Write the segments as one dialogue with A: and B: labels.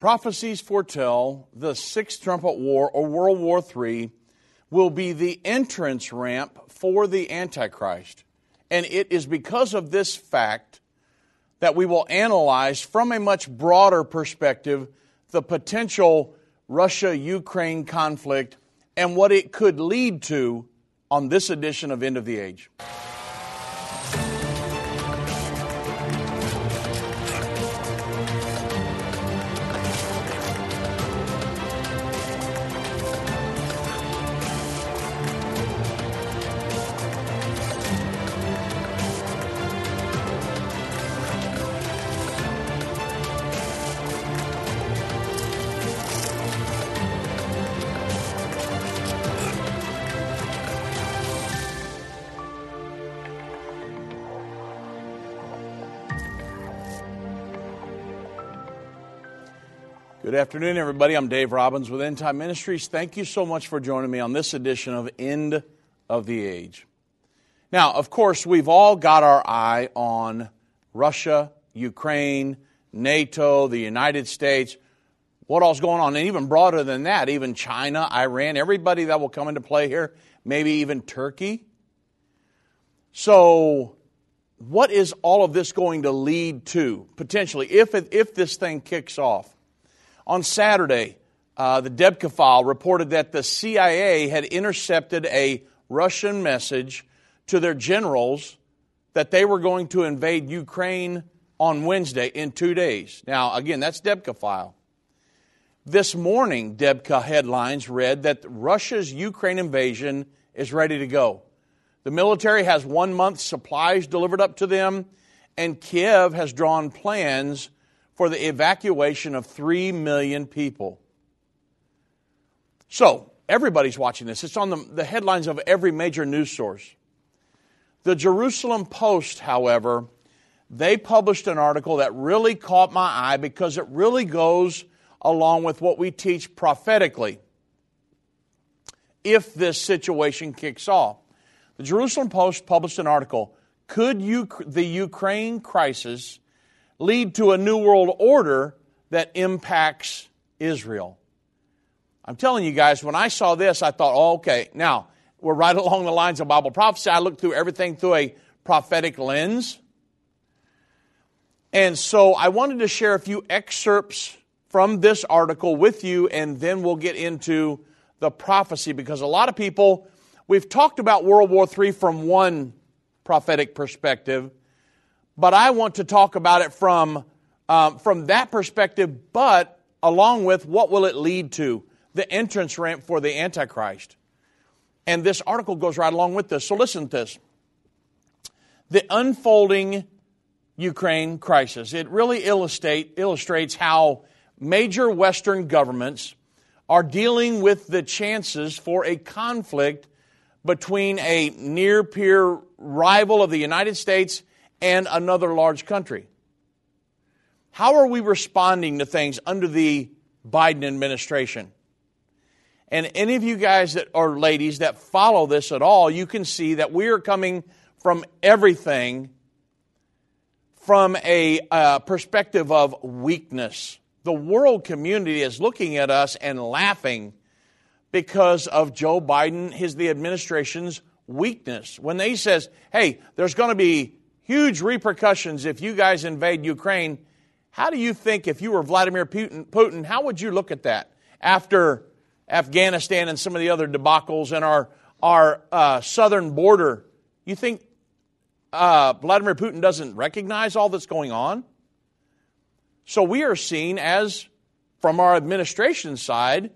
A: Prophecies foretell the Sixth Trumpet War or World War III will be the entrance ramp for the Antichrist. And it is because of this fact that we will analyze from a much broader perspective the potential Russia Ukraine conflict and what it could lead to on this edition of End of the Age. Afternoon, everybody. I'm Dave Robbins with End Time Ministries. Thank you so much for joining me on this edition of End of the Age. Now, of course, we've all got our eye on Russia, Ukraine, NATO, the United States, what all's going on, and even broader than that, even China, Iran, everybody that will come into play here, maybe even Turkey. So, what is all of this going to lead to potentially if, if this thing kicks off? On Saturday, uh, the Debka file reported that the CIA had intercepted a Russian message to their generals that they were going to invade Ukraine on Wednesday in two days. Now, again, that's Debka file. This morning, Debka headlines read that Russia's Ukraine invasion is ready to go. The military has one month's supplies delivered up to them, and Kiev has drawn plans for the evacuation of 3 million people. So, everybody's watching this. It's on the, the headlines of every major news source. The Jerusalem Post, however, they published an article that really caught my eye because it really goes along with what we teach prophetically if this situation kicks off. The Jerusalem Post published an article Could you, the Ukraine crisis lead to a new world order that impacts Israel. I'm telling you guys, when I saw this, I thought, oh, okay, now we're right along the lines of Bible prophecy. I looked through everything through a prophetic lens. And so I wanted to share a few excerpts from this article with you, and then we'll get into the prophecy because a lot of people, we've talked about World War III from one prophetic perspective, but I want to talk about it from, um, from that perspective, but along with what will it lead to? The entrance ramp for the Antichrist. And this article goes right along with this. So listen to this. The unfolding Ukraine crisis. It really illustrate, illustrates how major Western governments are dealing with the chances for a conflict between a near peer rival of the United States and another large country. How are we responding to things under the Biden administration? And any of you guys that are ladies that follow this at all, you can see that we are coming from everything from a uh, perspective of weakness. The world community is looking at us and laughing because of Joe Biden, his the administration's weakness. When they says, "Hey, there's going to be huge repercussions if you guys invade Ukraine. How do you think, if you were Vladimir Putin, how would you look at that after Afghanistan and some of the other debacles and our, our uh, southern border? You think uh, Vladimir Putin doesn't recognize all that's going on? So we are seen as, from our administration side,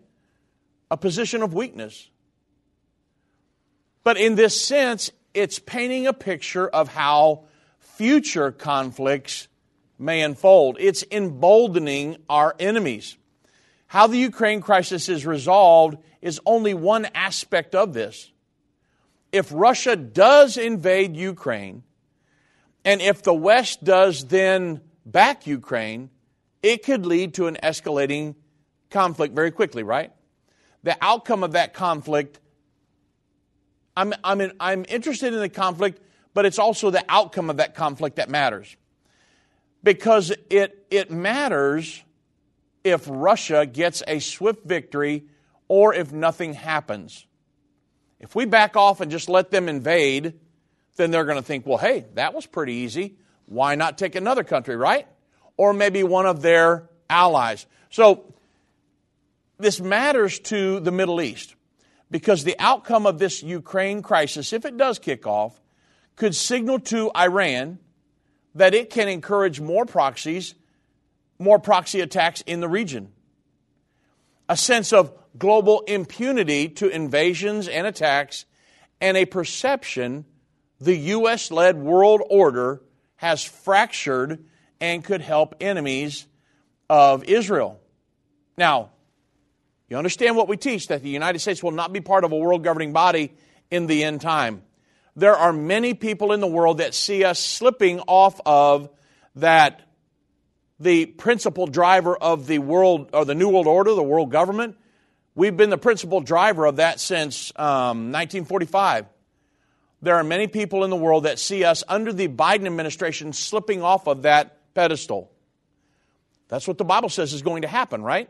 A: a position of weakness. But in this sense, it's painting a picture of how future conflicts may unfold. It's emboldening our enemies. How the Ukraine crisis is resolved is only one aspect of this. If Russia does invade Ukraine, and if the West does then back Ukraine, it could lead to an escalating conflict very quickly, right? The outcome of that conflict, I'm, I'm, in, I'm interested in the conflict but it's also the outcome of that conflict that matters. Because it, it matters if Russia gets a swift victory or if nothing happens. If we back off and just let them invade, then they're going to think, well, hey, that was pretty easy. Why not take another country, right? Or maybe one of their allies. So, this matters to the Middle East because the outcome of this Ukraine crisis, if it does kick off, could signal to Iran that it can encourage more proxies, more proxy attacks in the region. A sense of global impunity to invasions and attacks, and a perception the U.S. led world order has fractured and could help enemies of Israel. Now, you understand what we teach that the United States will not be part of a world governing body in the end time. There are many people in the world that see us slipping off of that the principal driver of the world or the new world order, the world government. We've been the principal driver of that since um, 1945. There are many people in the world that see us under the Biden administration slipping off of that pedestal. That's what the Bible says is going to happen, right?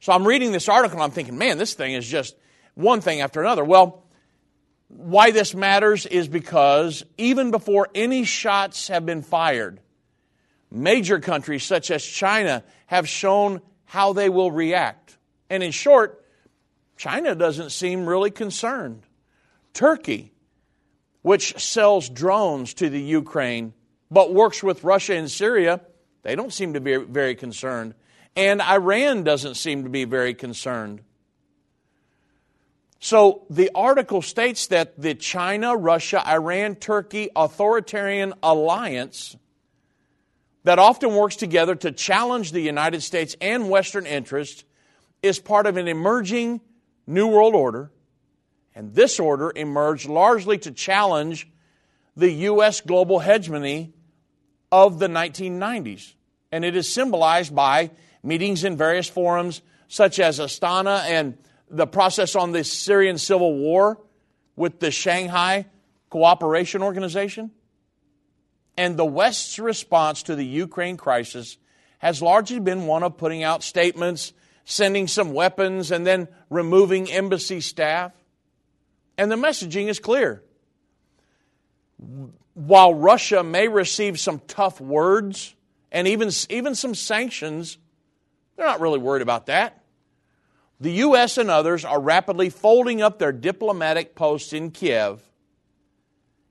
A: So I'm reading this article and I'm thinking, man, this thing is just one thing after another. Well, why this matters is because even before any shots have been fired, major countries such as China have shown how they will react. And in short, China doesn't seem really concerned. Turkey, which sells drones to the Ukraine but works with Russia and Syria, they don't seem to be very concerned. And Iran doesn't seem to be very concerned. So the article states that the China, Russia, Iran, Turkey authoritarian alliance that often works together to challenge the United States and Western interests is part of an emerging New World Order. And this order emerged largely to challenge the U.S. global hegemony of the 1990s. And it is symbolized by meetings in various forums, such as Astana and the process on the Syrian civil war with the Shanghai Cooperation Organization. And the West's response to the Ukraine crisis has largely been one of putting out statements, sending some weapons, and then removing embassy staff. And the messaging is clear. While Russia may receive some tough words and even, even some sanctions, they're not really worried about that. The U.S. and others are rapidly folding up their diplomatic posts in Kiev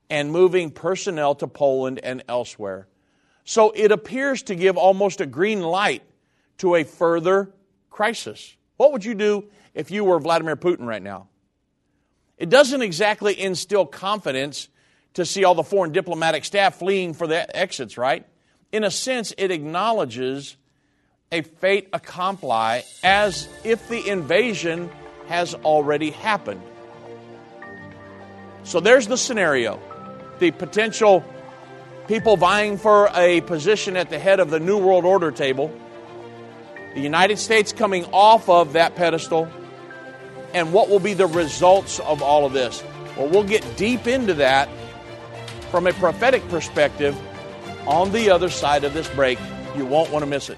A: and moving personnel to Poland and elsewhere. So it appears to give almost a green light to a further crisis. What would you do if you were Vladimir Putin right now? It doesn't exactly instill confidence to see all the foreign diplomatic staff fleeing for the exits, right? In a sense, it acknowledges a fait accompli as if the invasion has already happened. So there's the scenario. The potential people vying for a position at the head of the New World Order table, the United States coming off of that pedestal, and what will be the results of all of this. Well, we'll get deep into that from a prophetic perspective on the other side of this break. You won't want to miss it.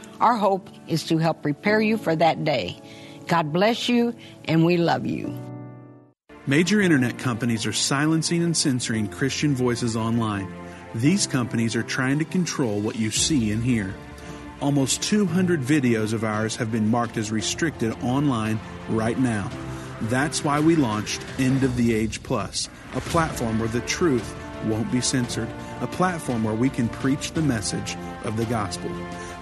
B: Our hope is to help prepare you for that day. God bless you, and we love you.
C: Major internet companies are silencing and censoring Christian voices online. These companies are trying to control what you see and hear. Almost 200 videos of ours have been marked as restricted online right now. That's why we launched End of the Age Plus, a platform where the truth won't be censored, a platform where we can preach the message of the gospel.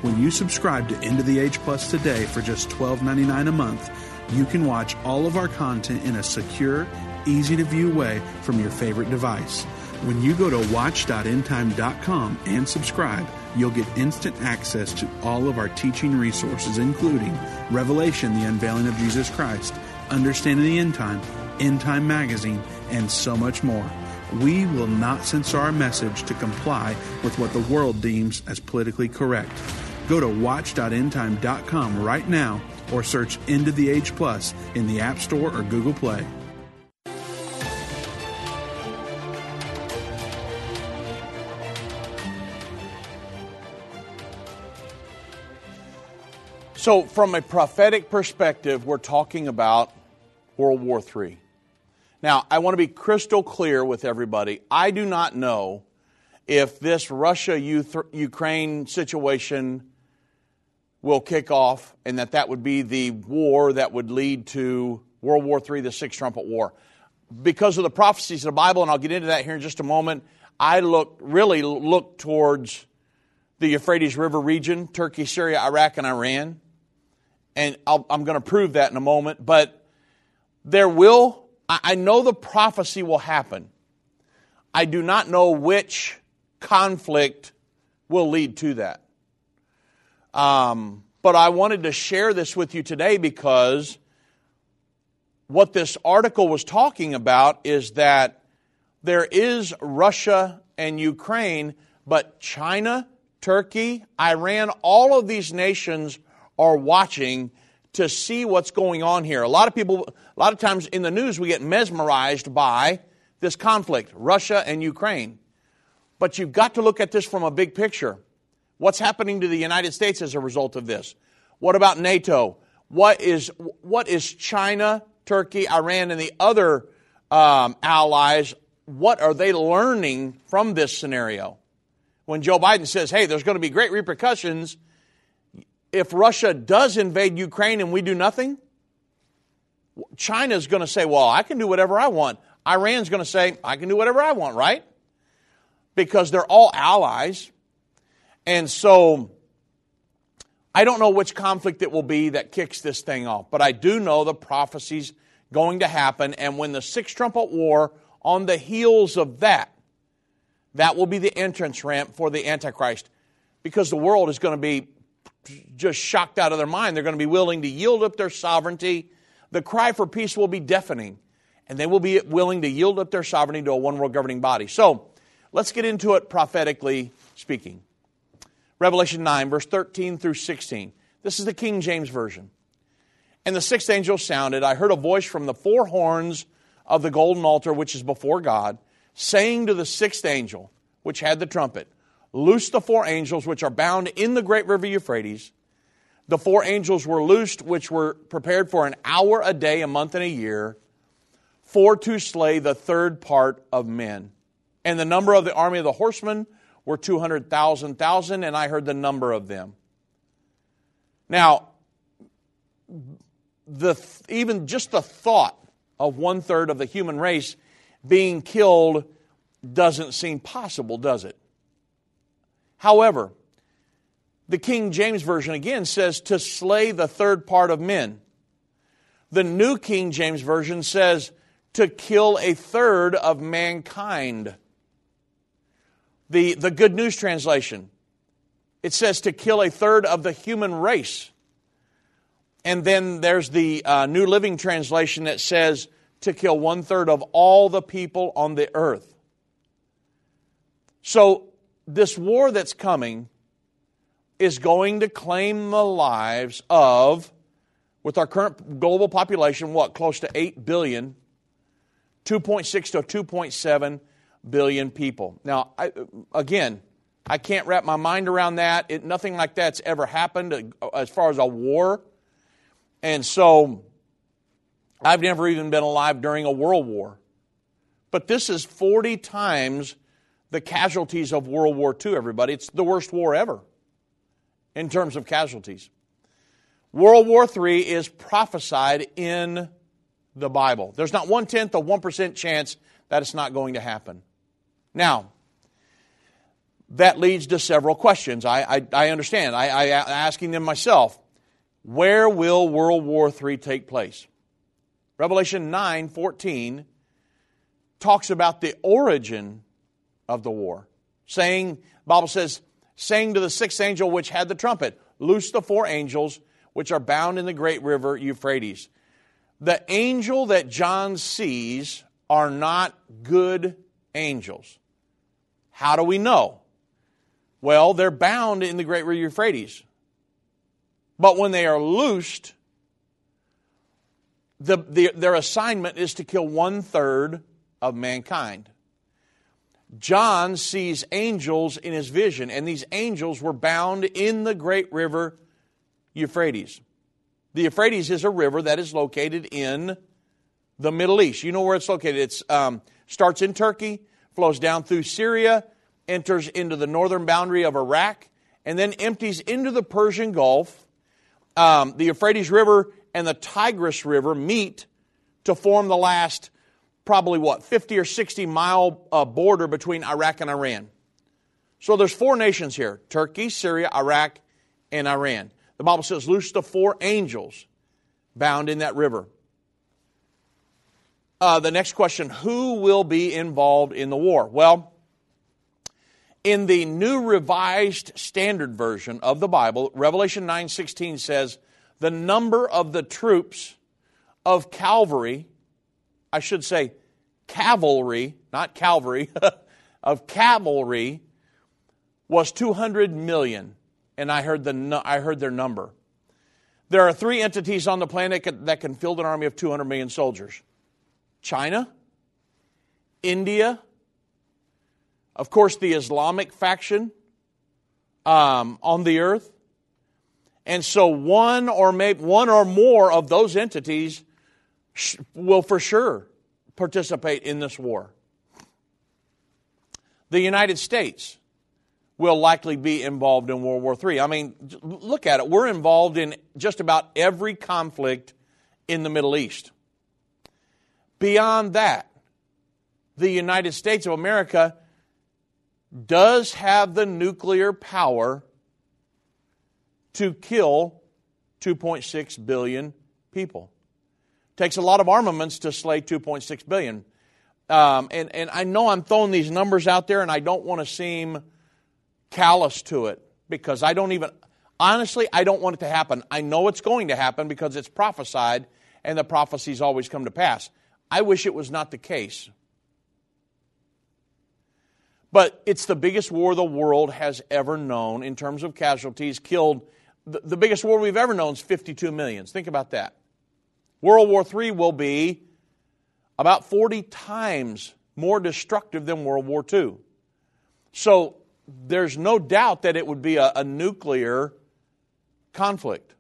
C: When you subscribe to End of the Age Plus today for just $12.99 a month, you can watch all of our content in a secure, easy to view way from your favorite device. When you go to watch.endtime.com and subscribe, you'll get instant access to all of our teaching resources, including Revelation, the unveiling of Jesus Christ, Understanding the End Time, End Time Magazine, and so much more. We will not censor our message to comply with what the world deems as politically correct. Go to watch.endtime.com right now or search End of the Age Plus in the App Store or Google Play.
A: So, from a prophetic perspective, we're talking about World War III. Now, I want to be crystal clear with everybody. I do not know if this Russia Ukraine situation will kick off and that that would be the war that would lead to World War III, the Sixth Trumpet War. Because of the prophecies of the Bible, and I'll get into that here in just a moment, I look really look towards the Euphrates River region, Turkey, Syria, Iraq, and Iran and i am going to prove that in a moment, but there will, I know the prophecy will happen. I do not know which conflict will lead to that. Um, but I wanted to share this with you today because what this article was talking about is that there is Russia and Ukraine, but China, Turkey, Iran, all of these nations are watching to see what's going on here. A lot of people, a lot of times in the news, we get mesmerized by this conflict, Russia and Ukraine. But you've got to look at this from a big picture. What's happening to the United States as a result of this? What about NATO? What is, what is China, Turkey, Iran, and the other um, allies? What are they learning from this scenario? When Joe Biden says, hey, there's going to be great repercussions if Russia does invade Ukraine and we do nothing, China's going to say, well, I can do whatever I want. Iran's going to say, I can do whatever I want, right? Because they're all allies. And so I don't know which conflict it will be that kicks this thing off, but I do know the prophecy's going to happen. And when the Sixth Trumpet War, on the heels of that, that will be the entrance ramp for the Antichrist because the world is going to be just shocked out of their mind. They're going to be willing to yield up their sovereignty. The cry for peace will be deafening, and they will be willing to yield up their sovereignty to a one world governing body. So let's get into it prophetically speaking. Revelation 9, verse 13 through 16. This is the King James Version. And the sixth angel sounded. I heard a voice from the four horns of the golden altar, which is before God, saying to the sixth angel, which had the trumpet, Loose the four angels which are bound in the great river Euphrates. The four angels were loosed, which were prepared for an hour a day, a month, and a year, for to slay the third part of men. And the number of the army of the horsemen were 200,000, thousand, and I heard the number of them. Now, the, even just the thought of one third of the human race being killed doesn't seem possible, does it? However, the King James Version again says to slay the third part of men. The New King James Version says to kill a third of mankind. The, the Good News Translation, it says to kill a third of the human race. And then there's the uh, New Living Translation that says to kill one third of all the people on the earth. So this war that's coming is going to claim the lives of, with our current global population, what, close to 8 billion, 2.6 to 2.7 billion people. Now, I, again, I can't wrap my mind around that. It, nothing like that's ever happened uh, as far as a war. And so, I've never even been alive during a world war. But this is 40 times the casualties of World War II, everybody. It's the worst war ever in terms of casualties. World War III is prophesied in the Bible. There's not one tenth of 1% chance that it's not going to happen. Now, that leads to several questions. I, I, I understand. I, I asking them myself. Where will World War III take place? Revelation 9 14 talks about the origin of the war, saying, Bible says, saying to the sixth angel which had the trumpet, Loose the four angels which are bound in the great river Euphrates. The angel that John sees are not good angels. How do we know? Well, they're bound in the great river Euphrates. But when they are loosed, the, the, their assignment is to kill one third of mankind. John sees angels in his vision, and these angels were bound in the great river Euphrates. The Euphrates is a river that is located in the Middle East. You know where it's located. It um, starts in Turkey, flows down through Syria, enters into the northern boundary of Iraq, and then empties into the Persian Gulf. Um, the Euphrates River and the Tigris River meet to form the last, probably what, 50 or 60 mile uh, border between Iraq and Iran. So there's four nations here Turkey, Syria, Iraq, and Iran. The Bible says, loose the four angels bound in that river. Uh, the next question Who will be involved in the war? Well, in the New Revised Standard Version of the Bible, Revelation 9:16 says, "The number of the troops of Calvary, I should say cavalry, not Calvary, of cavalry was 200 million." And I heard the I heard their number. There are three entities on the planet that can field an army of 200 million soldiers. China, India, of course, the Islamic faction um, on the earth. And so one or maybe one or more of those entities will for sure participate in this war. The United States will likely be involved in World War III. I mean, look at it. We're involved in just about every conflict in the Middle East. Beyond that, the United States of America does have the nuclear power to kill 2.6 billion people. Takes a lot of armaments to slay 2.6 billion. Um, and, and I know I'm throwing these numbers out there and I don't want to seem callous to it because I don't even, honestly, I don't want it to happen. I know it's going to happen because it's prophesied and the prophecies always come to pass. I wish it was not the case. But it's the biggest war the world has ever known in terms of casualties, killed. The, biggest war we've ever known is 52 millions. Think about that. World War III will be about 40 times more destructive than World War II. So there's no doubt that it would be a, a nuclear conflict.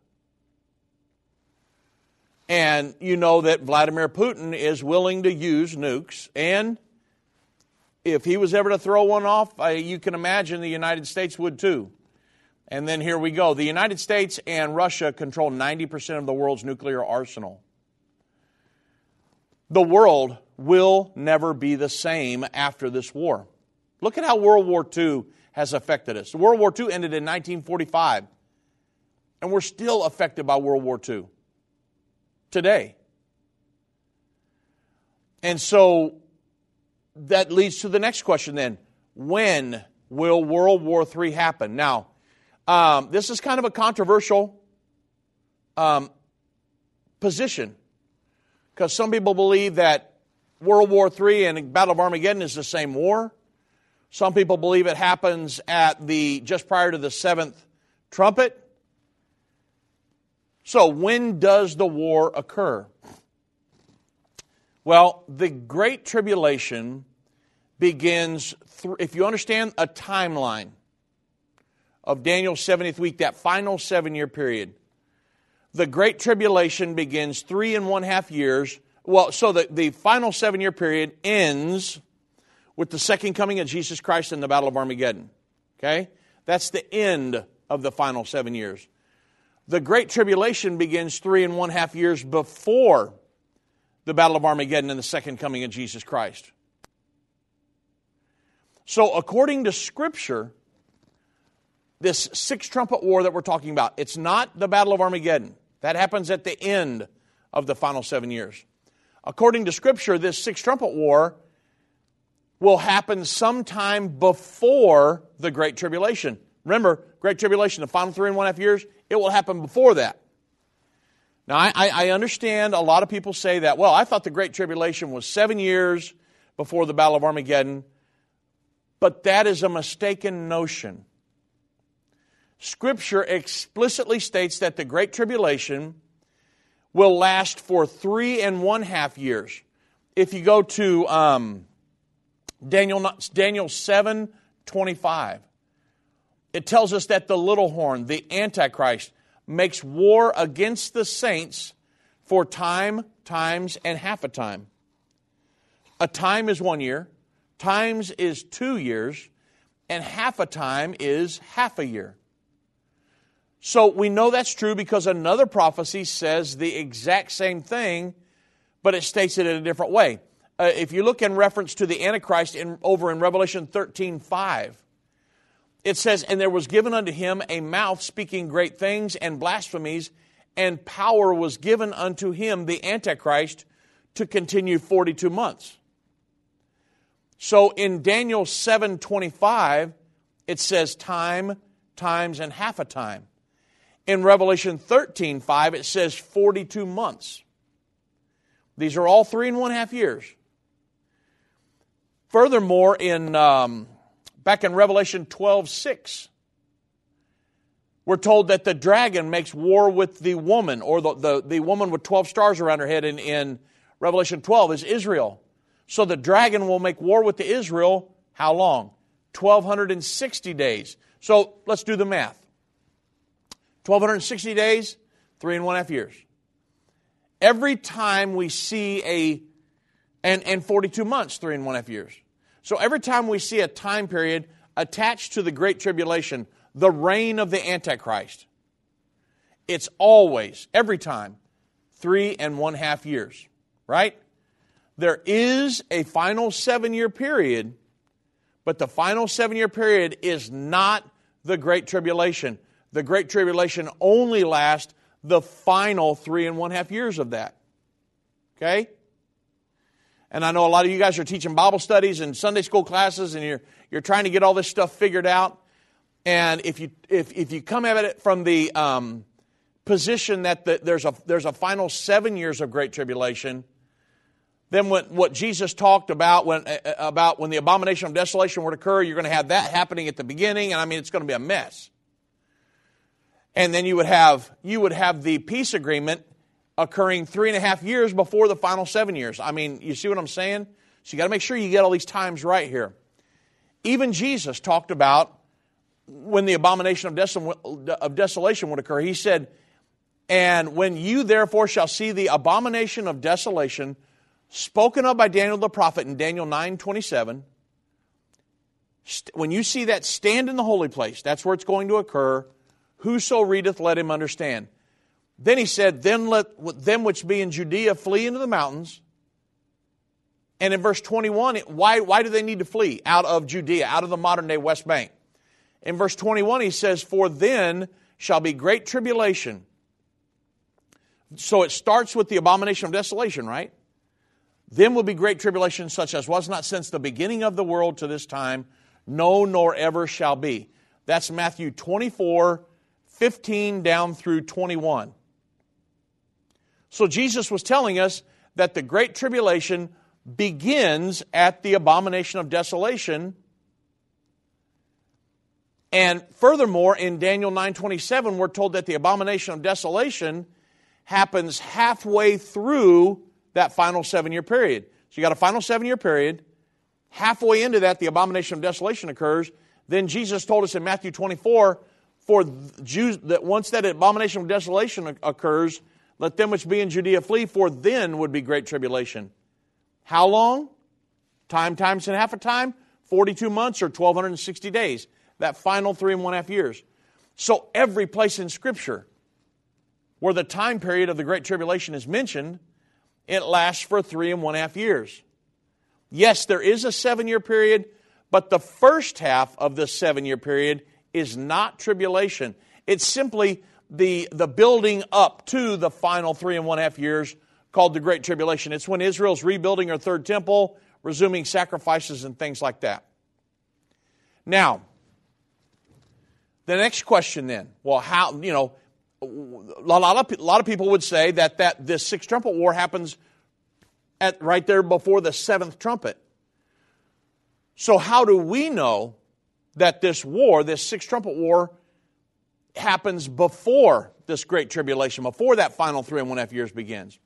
A: And you know that Vladimir Putin is willing to use nukes. And if he was ever to throw one off, you can imagine the United States would too. And then here we go. The United States and Russia control 90% of the world's nuclear arsenal. The world will never be the same after this war. Look at how World War II has affected us. World War II ended in 1945, and we're still affected by World War II today. And so that leads to the next question then. When will World War III happen? Now, um, this is kind of a controversial um, position because some people believe that World War III and Battle of Armageddon is the same war. Some people believe it happens at the just prior to the seventh trumpet. So, when does the war occur? Well, the Great Tribulation begins, th- if you understand a timeline of Daniel's 70th week, that final seven year period, the Great Tribulation begins three and one half years. Well, so the, the final seven year period ends with the second coming of Jesus Christ in the Battle of Armageddon. Okay? That's the end of the final seven years. The Great Tribulation begins three and one half years before the Battle of Armageddon and the second coming of Jesus Christ. So, according to Scripture, this six trumpet war that we're talking about, it's not the Battle of Armageddon. That happens at the end of the final seven years. According to Scripture, this six trumpet war will happen sometime before the Great Tribulation. Remember, Great Tribulation, the final three and one half years, it will happen before that. Now, I, I, understand a lot of people say that, well, I thought the Great Tribulation was seven years before the Battle of Armageddon, but that is a mistaken notion. Scripture explicitly states that the Great Tribulation will last for three and one half years. If you go to um, Daniel, Daniel 7 25, it tells us that the little horn, the Antichrist, makes war against the saints for time, times, and half a time. A time is one year, times is two years, and half a time is half a year. So we know that's true because another prophecy says the exact same thing, but it states it in a different way. Uh, if you look in reference to the Antichrist in, over in Revelation 13 5, it says, And there was given unto him a mouth speaking great things and blasphemies, and power was given unto him, the Antichrist, to continue 42 months. So in Daniel 7 25, it says time, times, and half a time. In Revelation 13 5, it says 42 months. These are all three and one half years. Furthermore, in um, back in Revelation 12 6, we're told that the dragon makes war with the woman, or the, the, the woman with 12 stars around her head in, in Revelation 12 is Israel. So the dragon will make war with the Israel, how long? 1260 days. So let's do the math. 1,260 days, three and one half years. Every time we see a, and, and 42 months, three and one half years. So every time we see a time period attached to the Great Tribulation, the reign of the Antichrist, it's always, every time, three and one half years, right? There is a final seven year period, but the final seven year period is not the Great Tribulation the Great Tribulation only lasts the final three and one half years of that. Okay? And I know a lot of you guys are teaching Bible studies and Sunday school classes, and you're, you're trying to get all this stuff figured out. And if you, if, if you come at it from the um, position that the, there's, a, there's a final seven years of Great Tribulation, then what, what Jesus talked about when, about when the abomination of desolation would occur, you're going to have that happening at the beginning, and I mean, it's going to be a mess and then you would have you would have the peace agreement occurring three and a half years before the final seven years. I mean, you see what I'm saying? So you got to make sure you get all these times right here. Even Jesus talked about when the abomination of, of desolation would occur. He said, "And when you therefore shall see the abomination of desolation spoken of by Daniel the prophet in Daniel 9:27, when you see that stand in the holy place, that's where it's going to occur." Whoso readeth, let him understand. Then he said, Then let them which be in Judea flee into the mountains. And in verse 21, why, why do they need to flee out of Judea, out of the modern day West Bank? In verse 21, he says, For then shall be great tribulation. So it starts with the abomination of desolation, right? Then will be great tribulation, such as was not since the beginning of the world to this time, no, nor ever shall be. That's Matthew 24, 15 down through 21. So Jesus was telling us that the Great Tribulation begins at the abomination of desolation. And furthermore, in Daniel 9:27, we're told that the abomination of desolation happens halfway through that final seven-year period. So you got a final seven-year period. Halfway into that, the abomination of desolation occurs. Then Jesus told us in Matthew 24 for Jews that once that abomination of desolation occurs, let them which be in Judea flee, for then would be great tribulation. How long? Time times and half a time? 42 months or 1,260 days. That final three and one half years. So every place in Scripture where the time period of the Great Tribulation is mentioned, It lasts for three and one half years. Yes, there is a seven year period, but the first half of the seven year period is not tribulation. It's simply the, the building up to the final three and one half years called the Great Tribulation. It's when Israel's rebuilding her third temple, resuming sacrifices and things like that. Now, the next question then, well, how, you know, a lot of, a lot of people would say that, that this sixth trumpet war happens at, right there before the seventh trumpet. So, how do we know that this war, this sixth trumpet war, happens before this great tribulation, before that final three and one half years begins?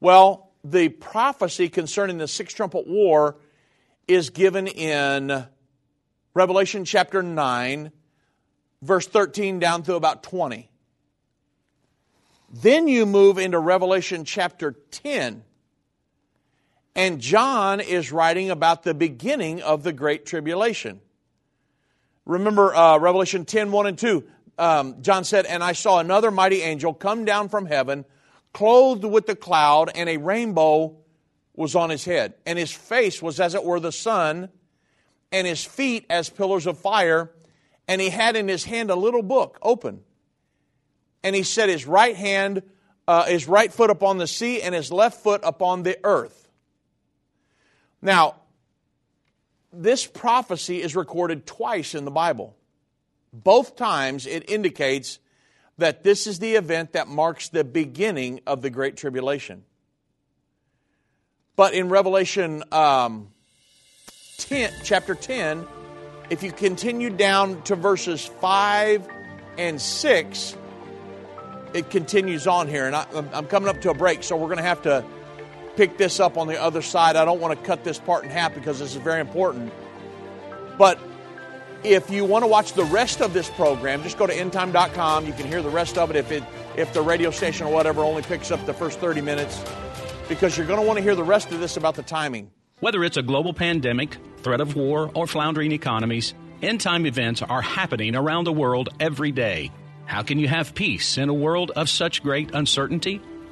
A: Well, the prophecy concerning the sixth trumpet war is given in Revelation chapter 9, verse 13 down through about 20. Then you move into Revelation chapter 10. And John is writing about the beginning of the Great Tribulation. Remember uh, Revelation 10 1 and 2. Um, John said, And I saw another mighty angel come down from heaven, clothed with the cloud, and a rainbow was on his head. And his face was as it were the sun, and his feet as pillars of fire. And he had in his hand a little book open. And he set his right hand, uh, his right foot upon the sea, and his left foot upon the earth. Now, this prophecy is recorded twice in the Bible. Both times it indicates that this is the event that marks the beginning of the Great Tribulation. But in Revelation um, 10, chapter 10, if you continue down to verses 5 and 6, it continues on here. And I, am coming up to a break, so we're going to have to pick this up on the other side. I don't want to cut this part in half because this is very important. But if you want to watch the rest of this program, just go to endtime.com. You can hear the rest of it if it if the radio station or whatever only picks up the first 30 minutes because you're going to want to hear the rest of this about the timing.
D: Whether it's a global pandemic, threat of war, or floundering economies, end time events are happening around the world every day. How can you have peace in a world of such great uncertainty?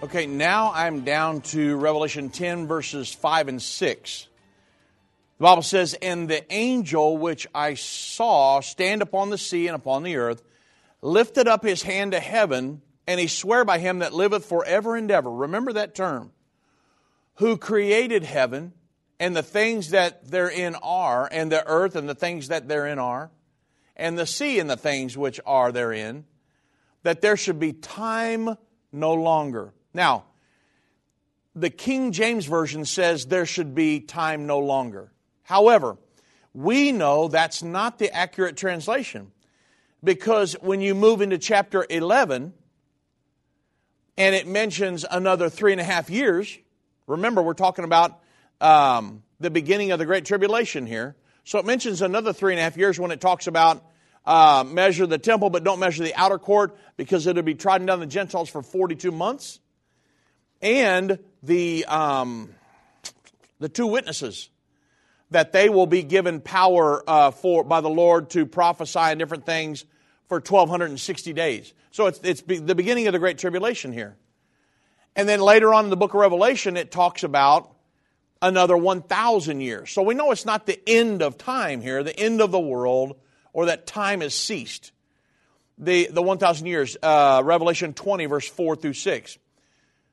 A: Okay, now I'm down to Revelation 10, verses 5 and 6. The Bible says, And the angel which I saw stand upon the sea and upon the earth lifted up his hand to heaven, and he sware by him that liveth forever and ever. Remember that term. Who created heaven and the things that therein are, and the earth and the things that therein are, and the sea and the things which are therein, that there should be time no longer. Now, the King James Version says there should be time no longer. However, we know that's not the accurate translation because when you move into chapter 11 and it mentions another three and a half years, remember we're talking about um, the beginning of the Great Tribulation here. So it mentions another three and a half years when it talks about uh, measure the temple, but don't measure the outer court because it'll be trodden down the Gentiles for 42 months. And the, um, the two witnesses that they will be given power uh, for by the Lord to prophesy and different things for 1260 days. So it's, it's the beginning of the Great Tribulation here. And then later on in the book of Revelation, it talks about another 1,000 years. So we know it's not the end of time here, the end of the world, or that time has ceased. The, the 1,000 years, uh, Revelation 20, verse 4 through 6.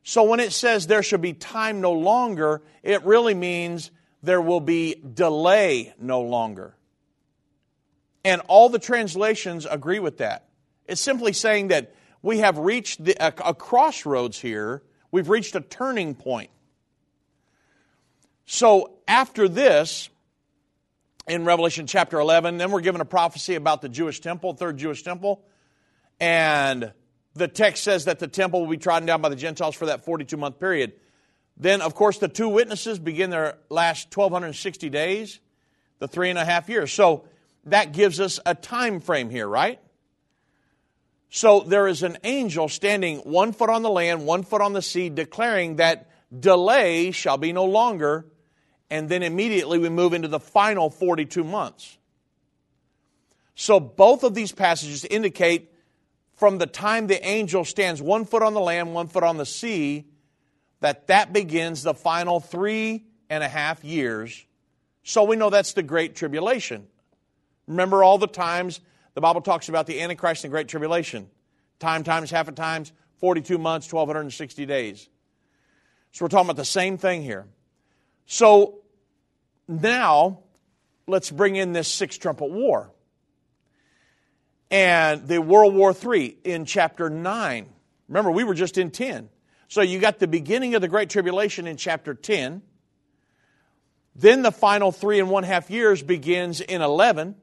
A: So when it says there shall be time no longer, it really means there will be delay no longer. And all the translations agree with that. It's simply saying that we have reached the, a, a crossroads here. We've reached a turning point. So after this, in Revelation chapter 11, then we're given a prophecy about the Jewish temple, third Jewish temple. And the text says that the temple will be trodden down by the Gentiles for that 42 month period. Then, of course, the two witnesses begin their last 1,260 days, the three and a half years. So that gives us a time frame here, right? So there is an angel standing one foot on the land, one foot on the sea, declaring that delay shall be no longer. And then immediately we move into the final 42 months. So both of these passages indicate from the time the angel stands one foot on the land, one foot on the sea, that that begins the final three and a half years. So we know that's the Great Tribulation. Remember all the times the Bible talks about the Antichrist and Great Tribulation. Time times half a times, 42 months, 1,260 days. So we're talking about the same thing here. So now let's bring in this six trumpet war. And the World War III in chapter 9. Remember, we were just in 10. So you got the beginning of the Great Tribulation in chapter 10. Then the final three and one half years begins in 11.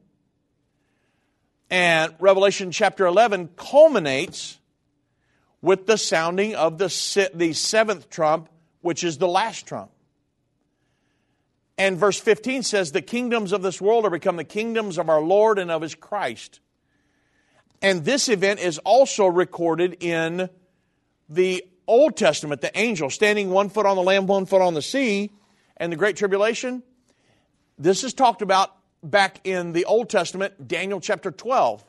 A: And Revelation chapter 11 culminates with the sounding of the, the seventh trump, which is the last trump. And verse 15 says, The kingdoms of this world are become the kingdoms of our Lord and of his Christ. And this event is also recorded in the Old Testament, the angel standing one foot on the land, one foot on the sea, and the Great Tribulation, this is talked about back in the Old Testament, Daniel chapter 12.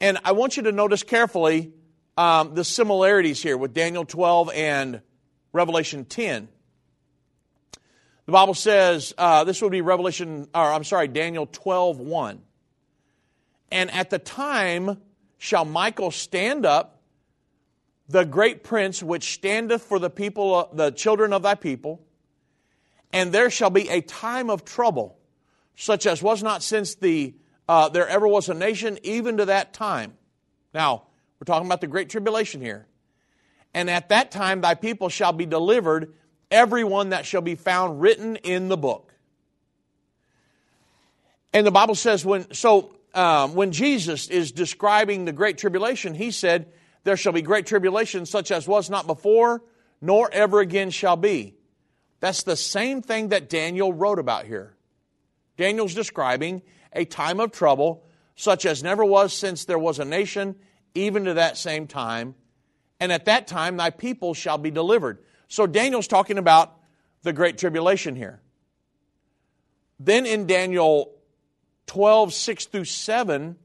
A: And I want you to notice carefully um, the similarities here with Daniel 12 and Revelation 10. The Bible says, uh, this would be Revelation, or I'm sorry, Daniel 12 1. And at the time shall Michael stand up the great prince which standeth for the people, the children of thy people, and there shall be a time of trouble, such as was not since the uh, there ever was a nation, even to that time. Now we're talking about the great tribulation here, and at that time thy people shall be delivered, every one that shall be found written in the book. And the Bible says when so um, when Jesus is describing the great tribulation, he said there shall be great tribulation such as was not before, nor ever again shall be. That's the same thing that Daniel wrote about here. Daniel's describing a time of trouble such as never was since there was a nation, even to that same time. And at that time, thy people shall be delivered. So Daniel's talking about the great tribulation here. Then in Daniel 12, 6 through 7,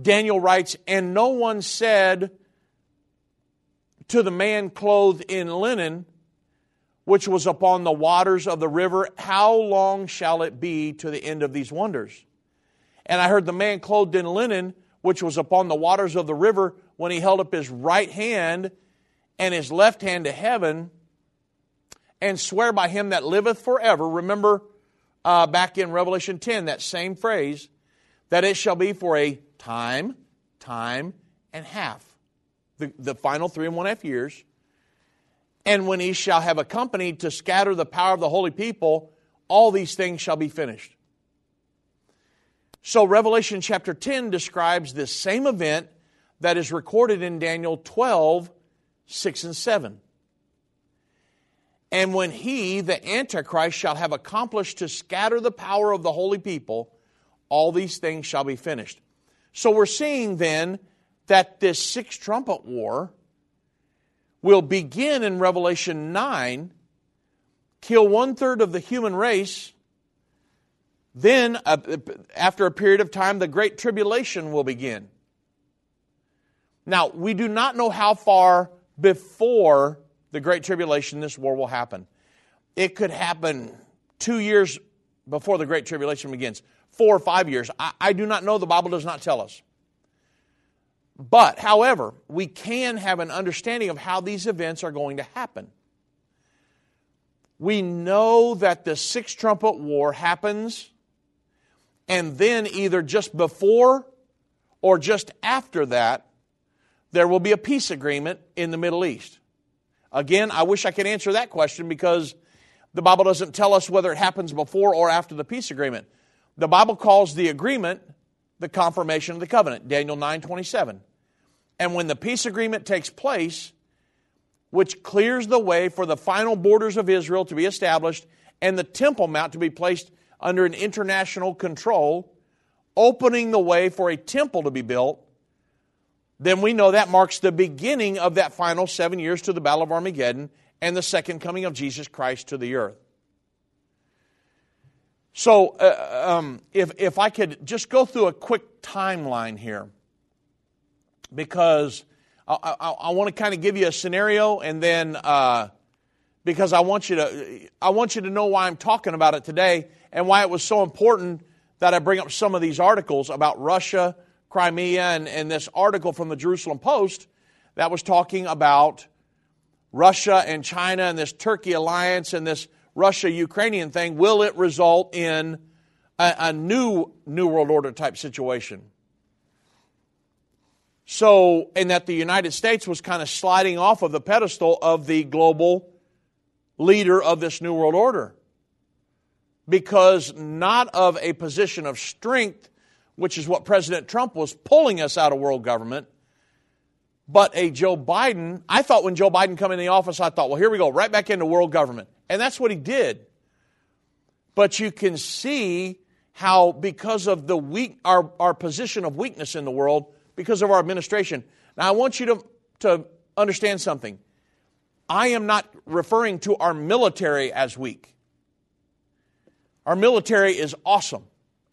A: Daniel writes, And no one said to the man clothed in linen, which was upon the waters of the river, How long shall it be to the end of these wonders? And I heard the man clothed in linen, which was upon the waters of the river, when he held up his right hand and his left hand to heaven, and swear by him that liveth forever. Remember uh, back in Revelation 10, that same phrase, that it shall be for a time, time, and half. The, the final three and one half years. And when he shall have accompanied to scatter the power of the holy people, all these things shall be finished. So, Revelation chapter 10 describes this same event that is recorded in Daniel 12, 6 and 7. And when he, the Antichrist, shall have accomplished to scatter the power of the holy people, all these things shall be finished. So we're seeing then that this sixth trumpet war will begin in Revelation 9, kill one third of the human race. Then, uh, after a period of time, the Great Tribulation will begin. Now, we do not know how far before the Great Tribulation this war will happen. It could happen two years before the Great Tribulation begins, four or five years. I, I do not know. The Bible does not tell us. But, however, we can have an understanding of how these events are going to happen. We know that the Sixth Trumpet War happens, and then either just before or just after that, there will be a peace agreement in the Middle East. Again, I wish I could answer that question because the Bible doesn't tell us whether it happens before or after the peace agreement. The Bible calls the agreement the confirmation of the covenant, Daniel 9:27. And when the peace agreement takes place, which clears the way for the final borders of Israel to be established and the Temple Mount to be placed under an international control, opening the way for a temple to be built, then we know that marks the beginning of that final seven years to the Battle of Armageddon and the second coming of Jesus Christ to the earth. So, uh, um, if, if I could just go through a quick timeline here, because I, I, I want to kind of give you a scenario, and then uh, because I want you to I want you to know why I'm talking about it today, and why it was so important that I bring up some of these articles about Russia, Crimea, and, and this article from the Jerusalem Post that was talking about Russia and China and this Turkey alliance and this Russia Ukrainian thing, will it result in a, a new New World Order type situation? So, and that the United States was kind of sliding off of the pedestal of the global leader of this New World Order. Because not of a position of strength, which is what President Trump was pulling us out of world government, but a Joe Biden. I thought when Joe Biden come in the office, I thought, well, here we go, right back into world government. And that's what he did. But you can see how, because of the weak, our, our position of weakness in the world, because of our administration. Now, I want you to, to understand something. I am not referring to our military as weak. Our military is awesome.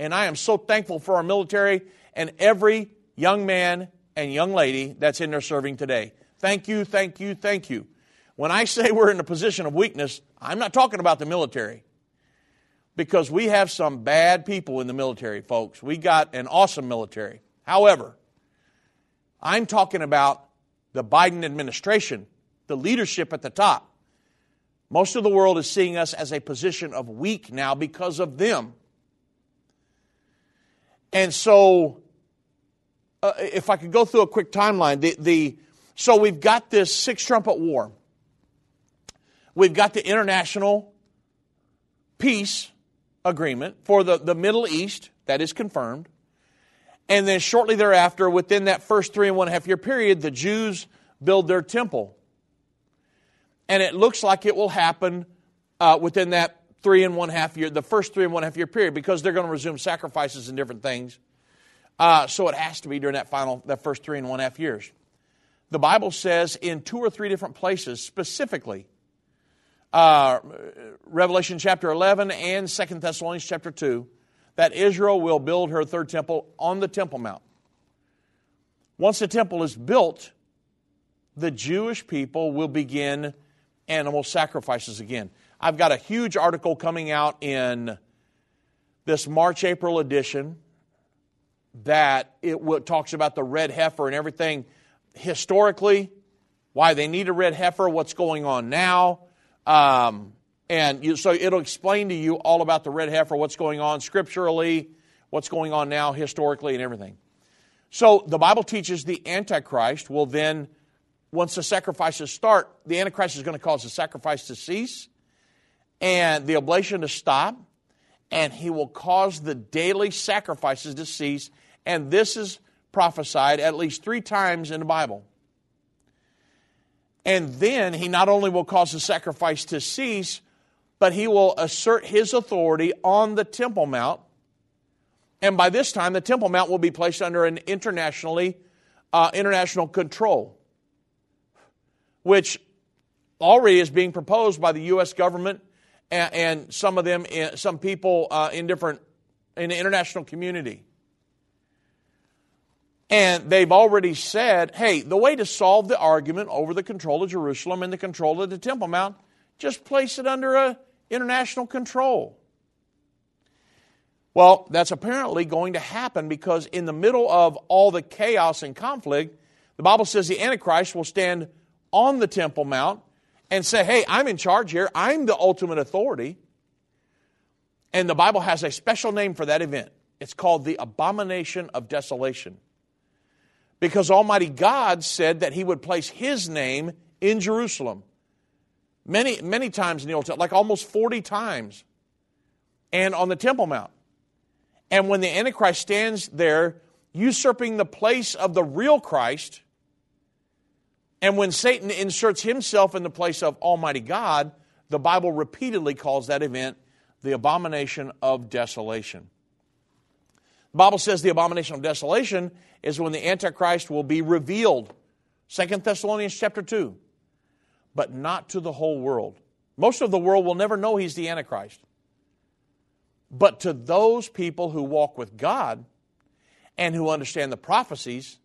A: And I am so thankful for our military and every young man and young lady that's in there serving today. Thank you, thank you, thank you. When I say we're in a position of weakness, I'm not talking about the military. Because we have some bad people in the military, folks. We got an awesome military. However, I'm talking about the Biden administration, the leadership at the top. Most of the world is seeing us as a position of weak now because of them. And so uh, if I could go through a quick timeline, the, the, so we've got this six trumpet war. We've got the international peace agreement for the, the Middle East that is confirmed. And then shortly thereafter, within that first three and one half year period, the Jews build their temple. And it looks like it will happen uh, within that three and one half year, the first three and one half year period, because they're going to resume sacrifices and different things. Uh, so it has to be during that final, that first three and one half years. The Bible says in two or three different places, specifically, uh, Revelation chapter 11 and Second Thessalonians chapter 2, that Israel will build her third temple on the Temple Mount. Once the temple is built, the Jewish people will begin animal sacrifices again. I've got a huge article coming out in this March April edition that it talks about the red heifer and everything historically, why they need a red heifer, what's going on now. Um, and you, so it'll explain to you all about the red heifer, what's going on scripturally, what's going on now historically, and everything. So the Bible teaches the Antichrist will then, once the sacrifices start, the Antichrist is going to cause the sacrifice to cease and the oblation to stop, and he will cause the daily sacrifices to cease and this is prophesied at least three times in the Bible. And then he not only will cause the sacrifice to cease, but he will assert his authority on the Temple Mount. And by this time, the Temple Mount will be placed under an internationally uh, international control, which already is being proposed by the U.S. government and, and some of them, eh, some people uh, in different in the international community. And they've already said, hey, the way to solve the argument over the control of Jerusalem and the control of the Temple Mount, just place it under a international control. Well, that's apparently going to happen because in the middle of all the chaos and conflict, the Bible says the Antichrist will stand on the Temple Mount and say, hey, I'm in charge here. I'm the ultimate authority. And the Bible has a special name for that event. It's called the abomination of desolation. Because Almighty God said that He would place His name in Jerusalem. Many, many times in the Old Testament, like almost 40 times, and on the Temple Mount. And when the Antichrist stands there, usurping the place of the real Christ, and when Satan inserts himself in the place of Almighty God, the Bible repeatedly calls that event the abomination of desolation. The Bible says the abomination of desolation is when the Antichrist will be revealed. 2 Thessalonians chapter 2. But not to the whole world. Most of the world will never know he's the Antichrist. But to those people who walk with God and who understand the prophecies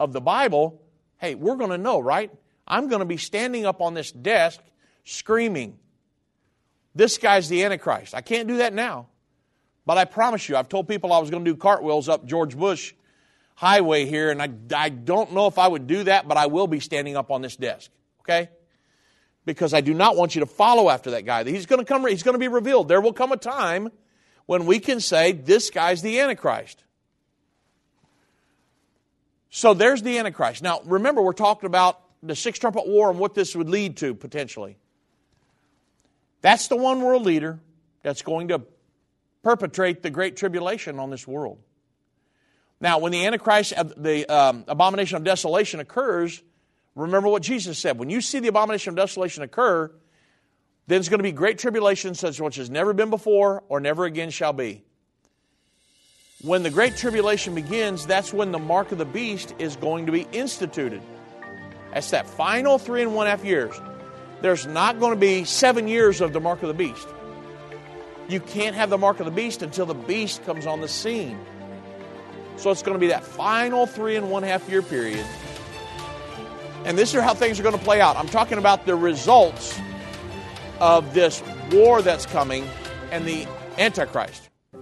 A: of the Bible, hey, we're going to know, right? I'm going to be standing up on this desk screaming, This guy's the Antichrist. I can't do that now. But I promise you, I've told people I was going to do cartwheels up George Bush Highway here, and I, I don't know if I would do that, but I will be standing up on this desk, okay? Because I do not want you to follow after that guy. He's going to come, he's going to be revealed. There will come a time when we can say, This guy's the Antichrist. So there's the Antichrist. Now, remember, we're talking about the six trumpet war and what this would lead to potentially. That's the one world leader that's going to perpetrate the great tribulation on this world. Now, when the Antichrist, the um, abomination of desolation occurs, remember what Jesus said. When you see the abomination of desolation occur, then it's going to be great tribulation such as which has never been before or never again shall be. When the Great Tribulation begins, that's when the mark of the beast is going to be instituted. That's that final three and one half years. There's not going to be seven years of the mark of the beast. You can't have the mark of the beast until the beast comes on the scene. So it's going to be that final three and one half year period. And this is how things are going to play out. I'm talking about the results of this war that's coming and the Antichrist.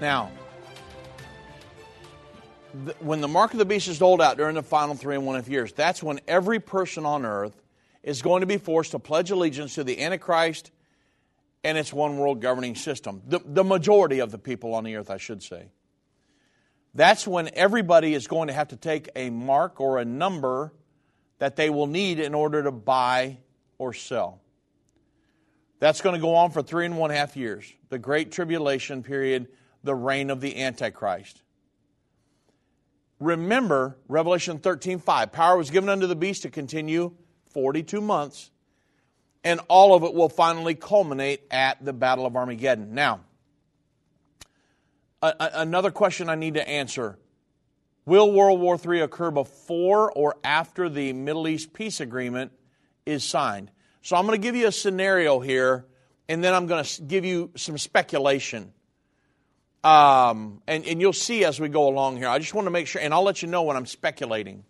A: Now, th- when the mark of the beast is doled out during the final three and one half years, that's when every person on earth is going to be forced to pledge allegiance to the Antichrist and its one world governing system. The, the majority of the people on the earth, I should say. That's when everybody is going to have to take a mark or a number that they will need in order to buy or sell. That's going to go on for three and one half years, the Great Tribulation period the reign of the Antichrist. Remember Revelation 13 5. Power was given unto the beast to continue 42 months, and all of it will finally culminate at the Battle of Armageddon. Now, a, a, another question I need to answer Will World War III occur before or after the Middle East peace agreement is signed? So I'm going to give you a scenario here, and then I'm going to give you some speculation. Um, and, and you'll see as we go along here. I just want to make sure, and I'll let you know when I'm speculating.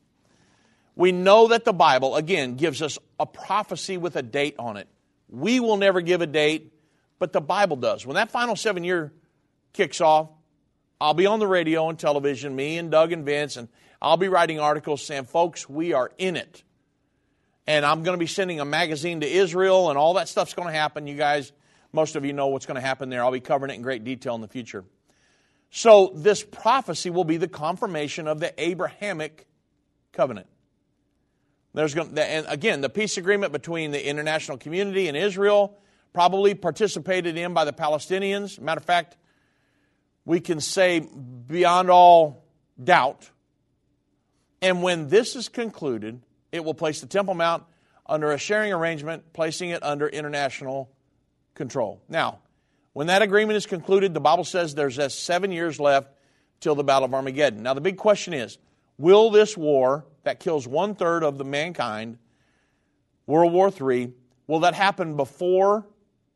A: We know that the Bible, again, gives us a prophecy with a date on it. We will never give a date, but the Bible does. When that final seven year kicks off, I'll be on the radio and television, me and Doug and Vince, and I'll be writing articles saying, folks, we are in it. And I'm going to be sending a magazine to Israel, and all that stuff's going to happen. You guys, most of you know what's going to happen there. I'll be covering it in great detail in the future. So, this prophecy will be the confirmation of the Abrahamic covenant. There's going to, and again, the peace agreement between the international community and Israel, probably participated in by the Palestinians. Matter of fact, we can say beyond all doubt. And when this is concluded, it will place the Temple Mount under a sharing arrangement, placing it under international control. Now, when that agreement is concluded, the Bible says there's just seven years left till the Battle of Armageddon. Now, the big question is will this war that kills one third of the mankind, World War III, will that happen before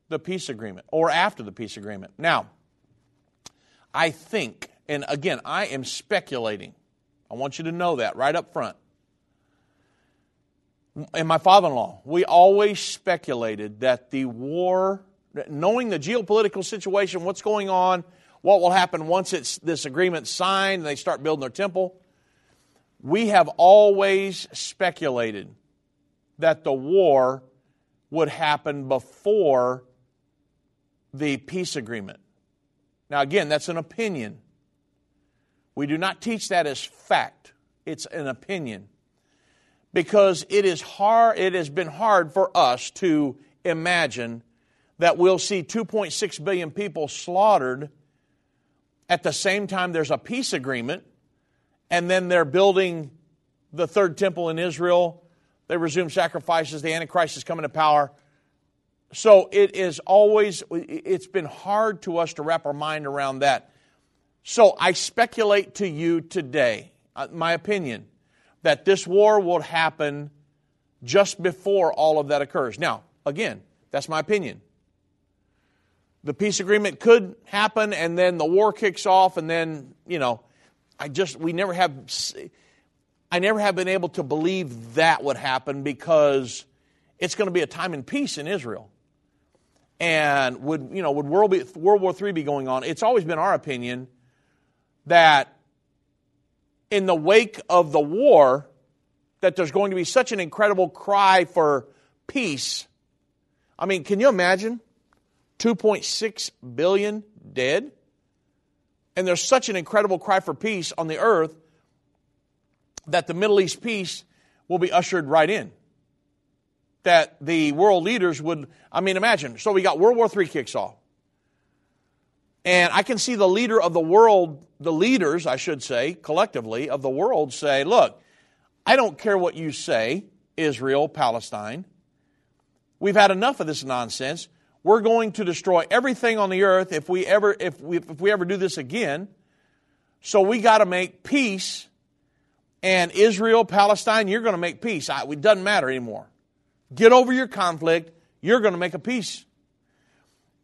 A: the peace agreement or after the peace agreement? Now, I think, and again, I am speculating. I want you to know that right up front. And my father in law, we always speculated that the war, knowing the geopolitical situation, what's going on, what will happen once it's, this agreement signed and they start building their temple, we have always speculated that the war would happen before the peace agreement. Now, again, that's an opinion. We do not teach that as fact, it's an opinion. Because it is hard, it has been hard for us to imagine that we'll see 2.6 billion people slaughtered at the same time there's a peace agreement, and then they're building the third temple in Israel. They resume sacrifices, the Antichrist is coming to power. So it is always, it's been hard to us to wrap our mind around that. So I speculate to you today, uh, my opinion, that this war will happen just before all of that occurs. Now, again, that's my opinion. The peace agreement could happen and then the war kicks off and then, you know, I just, we never have, I never have been able to believe that would happen because it's going to be a time in peace in Israel and would you know would World, be, World War III be going on? It's always been our opinion that in the wake of the war, that there's going to be such an incredible cry for peace. I mean, can you imagine 2.6 billion dead? And there's such an incredible cry for peace on the earth that the Middle East peace will be ushered right in that the world leaders would, I mean, imagine. So we got World War III kicks off. And I can see the leader of the world, the leaders, I should say, collectively of the world say, look, I don't care what you say, Israel, Palestine. We've had enough of this nonsense. We're going to destroy everything on the earth if we ever, if we, if we ever do this again. So we got to make peace. And Israel, Palestine, you're going to make peace. It doesn't matter anymore. Get over your conflict. You're going to make a peace.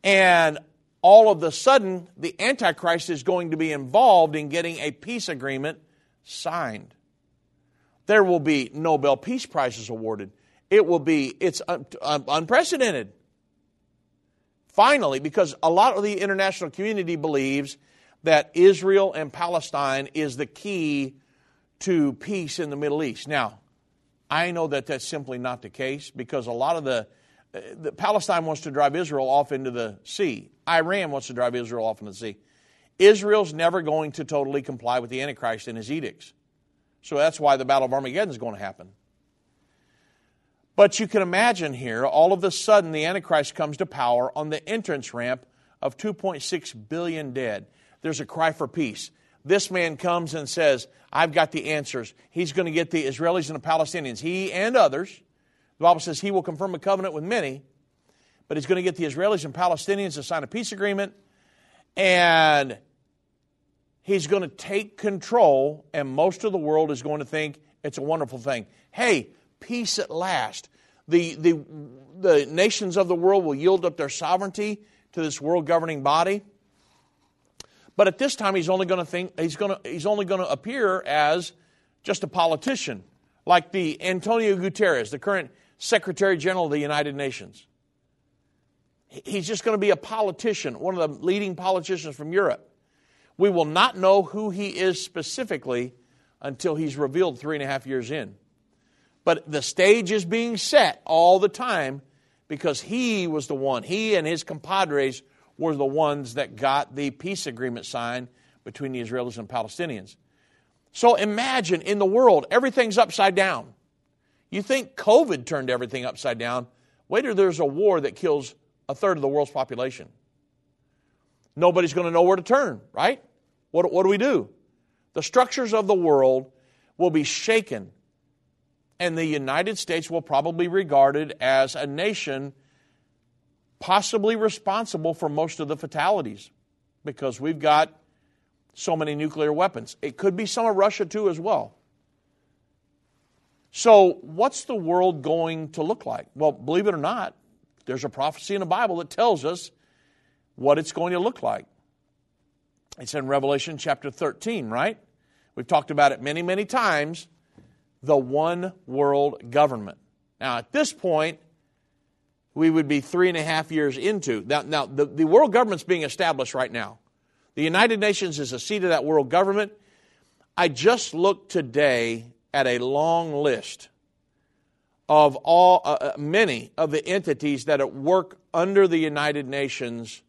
A: And all of a sudden, the Antichrist is going to be involved in getting a peace agreement signed. There will be Nobel Peace Prizes awarded. It will be, it's un- un- unprecedented. Finally, because a lot of the international community believes that Israel and Palestine is the key to peace in the Middle East. Now, I know that that's simply not the case because a lot of the, uh, the Palestine wants to drive Israel off into the sea. Iran wants to drive Israel off into the sea. Israel's never going to totally comply with the Antichrist and his edicts. So that's why the Battle of Armageddon is going to happen. But you can imagine here, all of a sudden, the Antichrist comes to power on the entrance ramp of 2.6 billion dead. There's a cry for peace. This man comes and says, I've got the answers. He's going to get the Israelis and the Palestinians, he and others. The Bible says he will confirm a covenant with many, but he's going to get the Israelis and Palestinians to sign a peace agreement. And he's going to take control, and most of the world is going to think it's a wonderful thing. Hey, peace at last. The, the, the nations of the world will yield up their sovereignty to this world governing body. But at this time, he's only going to think he's going to he's only going to appear as just a politician, like the Antonio Guterres, the current Secretary General of the United Nations. He's just going to be a politician, one of the leading politicians from Europe. We will not know who he is specifically until he's revealed three and a half years in. But the stage is being set all the time because he was the one, he and his compadres were the ones that got the peace agreement signed between the Israelis and Palestinians. So imagine in the world, everything's upside down. You think COVID turned everything upside down. Wait till there's a war that kills a third of the world's population. Nobody's going to know where to turn, right? What, what do we do? The structures of the world will be shaken, and the United States will probably be regarded as a nation possibly responsible for most of the fatalities because we've got so many nuclear weapons. It could be some of Russia too, as well. So, what's the world going to look like? Well, believe it or not, there's a prophecy in the Bible that tells us what it's going to look like. It's in Revelation chapter 13, right? We've talked about it many, many times. The one world government. Now, at this point, we would be three and a half years into. Now, now the, the world government's being established right now. The United Nations is a seat of that world government. I just looked today at a long list of all uh, uh, many of the entities that work under the United Nations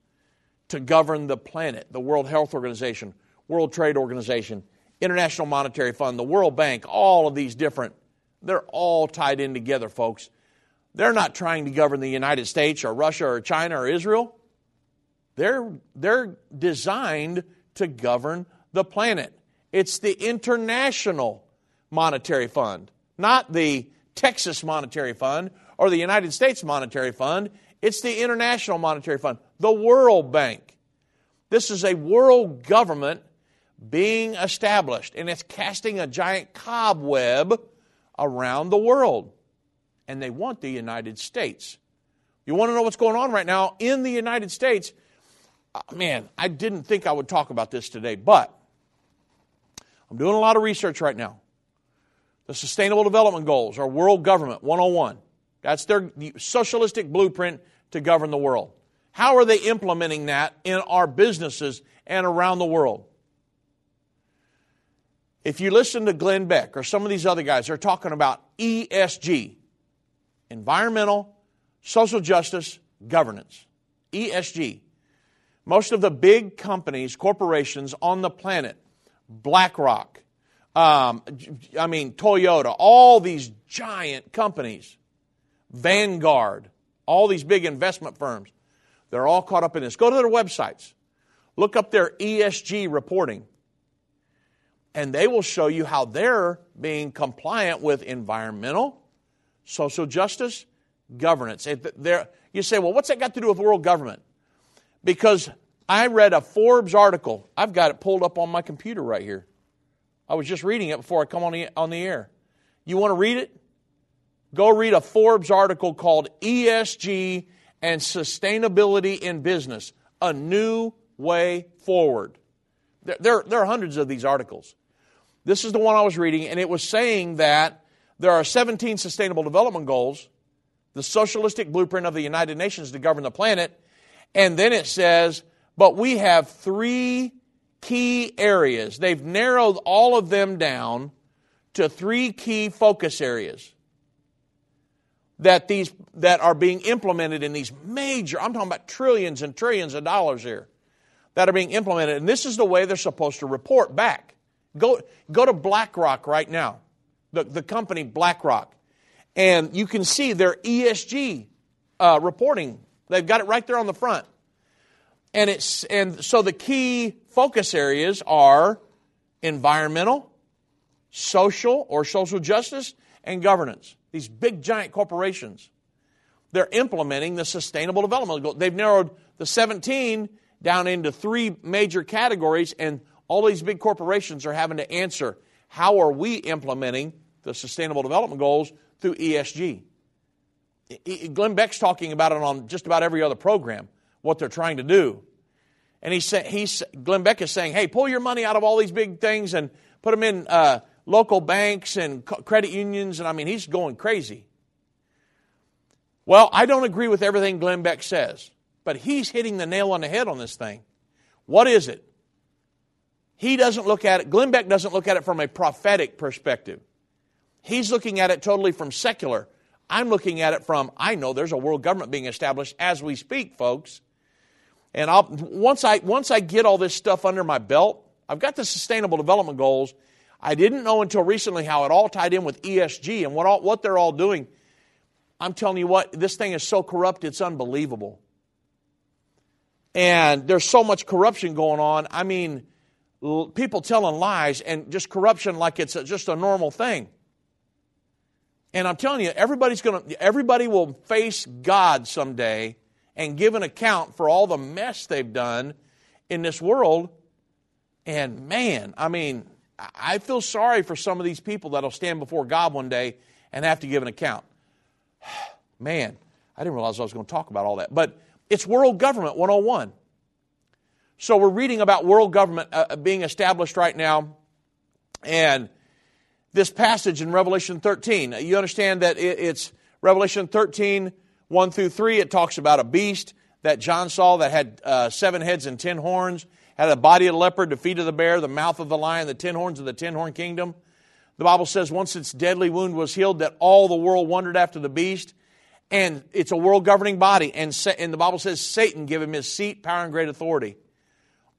A: to govern the planet the World Health Organization, World Trade Organization, International Monetary Fund, the World Bank, all of these different, they're all tied in together, folks. They're not trying to govern the United States or Russia or China or Israel. They're, they're designed to govern the planet. It's the International Monetary Fund, not the Texas Monetary Fund or the United States Monetary Fund. It's the International Monetary Fund, the World Bank. This is a world government being established, and it's casting a giant cobweb around the world. And they want the United States. You want to know what's going on right now in the United States? Uh, man, I didn't think I would talk about this today, but I'm doing a lot of research right now. The Sustainable Development Goals are World Government 101. That's their socialistic blueprint to govern the world. How are they implementing that in our businesses and around the world? If you listen to Glenn Beck or some of these other guys, they're talking about ESG environmental, social justice, governance. ESG. Most of the big companies, corporations on the planet, BlackRock, um, I mean, Toyota, all these giant companies, Vanguard, all these big investment firms, they're all caught up in this. Go to their websites, look up their ESG reporting, and they will show you how they're being compliant with environmental, social justice, governance. You say, well, what's that got to do with world government? Because I read a Forbes article. I've got it pulled up on my computer right here. I was just reading it before I come on the, on the air. You want to read it? Go read a Forbes article called ESG and Sustainability in Business A New Way Forward. There, there, there are hundreds of these articles. This is the one I was reading, and it was saying that there are 17 Sustainable Development Goals, the socialistic blueprint of the United Nations to govern the planet, and then it says, but we have three key areas. They've narrowed all of them down to three key focus areas that these that are being implemented in these major I'm talking about trillions and trillions of dollars here that are being implemented and this is the way they're supposed to report back. Go go to BlackRock right now. The, the company BlackRock. And you can see their ESG uh, reporting. They've got it right there on the front. And it's and so the key focus areas are environmental, social or social justice, and governance. These big giant corporations. They're implementing the sustainable development goal. They've narrowed the 17 down into three major categories, and All these big corporations are having to answer how are we implementing the Sustainable Development Goals through ESG? Glenn Beck's talking about it on just about every other program, what they're trying to do. And he's, he's, Glenn Beck is saying, hey, pull your money out of all these big things and put them in uh, local banks and credit unions. And I mean, he's going crazy. Well, I don't agree with everything Glenn Beck says, but he's hitting the nail on the head on this thing. What is it? He doesn't look at it, Glenn Beck doesn't look at it from a prophetic perspective. He's looking at it totally from secular. I'm looking at it from, I know there's a world government being established as we speak, folks. And I'll, once, I, once I get all this stuff under my belt, I've got the Sustainable Development Goals. I didn't know until recently how it all tied in with ESG and what, all, what they're all doing. I'm telling you what, this thing is so corrupt, it's unbelievable. And there's so much corruption going on. I mean, people telling lies and just corruption like it's just a normal thing. And I'm telling you, everybody's going to, everybody will face God someday and give an account for all the mess they've done in this world. And man, I mean, I feel sorry for some of these people that'll stand before God one day and have to give an account. Man, I didn't realize I was going to talk about all that. But it's World Government 101. So we're reading about world government uh, being established right now. And this passage in Revelation 13, you understand that it's Revelation 13, 1 through 3, it talks about a beast that John saw that had uh, seven heads and ten horns, had the body of the leopard, the feet of the bear, the mouth of the lion, the ten horns of the ten horn kingdom. The Bible says once its deadly wound was healed, that all the world wondered after the beast. And it's a world governing body. And, and the Bible says Satan gave him his seat, power, and great authority.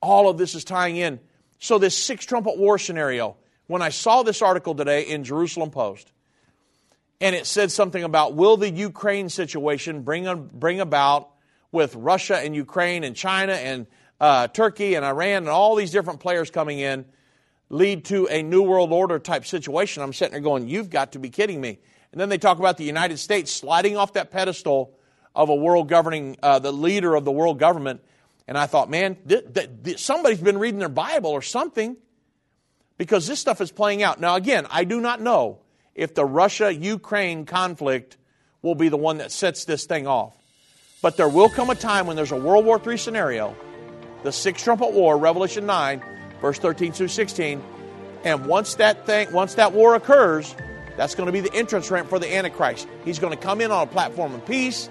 A: All of this is tying in. So, this six trumpet war scenario, when I saw this article today in Jerusalem Post, and it said something about will the Ukraine situation bring, bring about with Russia and Ukraine and China and uh, Turkey and Iran and all these different players coming in lead to a new world order type situation? I'm sitting there going, you've got to be kidding me. And then they talk about the United States sliding off that pedestal of a world governing, uh, the leader of the world government. And I thought, man, th- th- th- somebody's been reading their Bible or something because this stuff is playing out. Now, again, I do not know if the Russia Ukraine conflict will be the one that sets this thing off. But there will come a time when there's a World War III scenario, the sixth trumpet war, Revelation 9, verse 13 through 16. And once that thing, once that war occurs, that's going to be the entrance ramp for the Antichrist. He's going to come in on a platform of peace,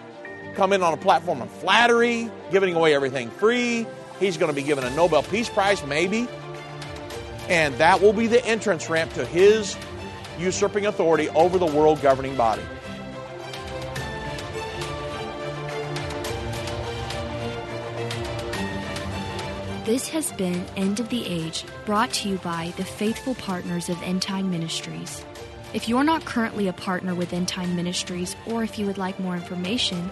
A: come in on a platform of flattery, giving away everything free. He's going to be given a Nobel Peace Prize, maybe. And that will be the entrance ramp to his usurping authority over the world governing body.
E: This has been End of the Age, brought to you by the faithful partners of End Time Ministries. If you're not currently a partner with End Time Ministries, or if you would like more information,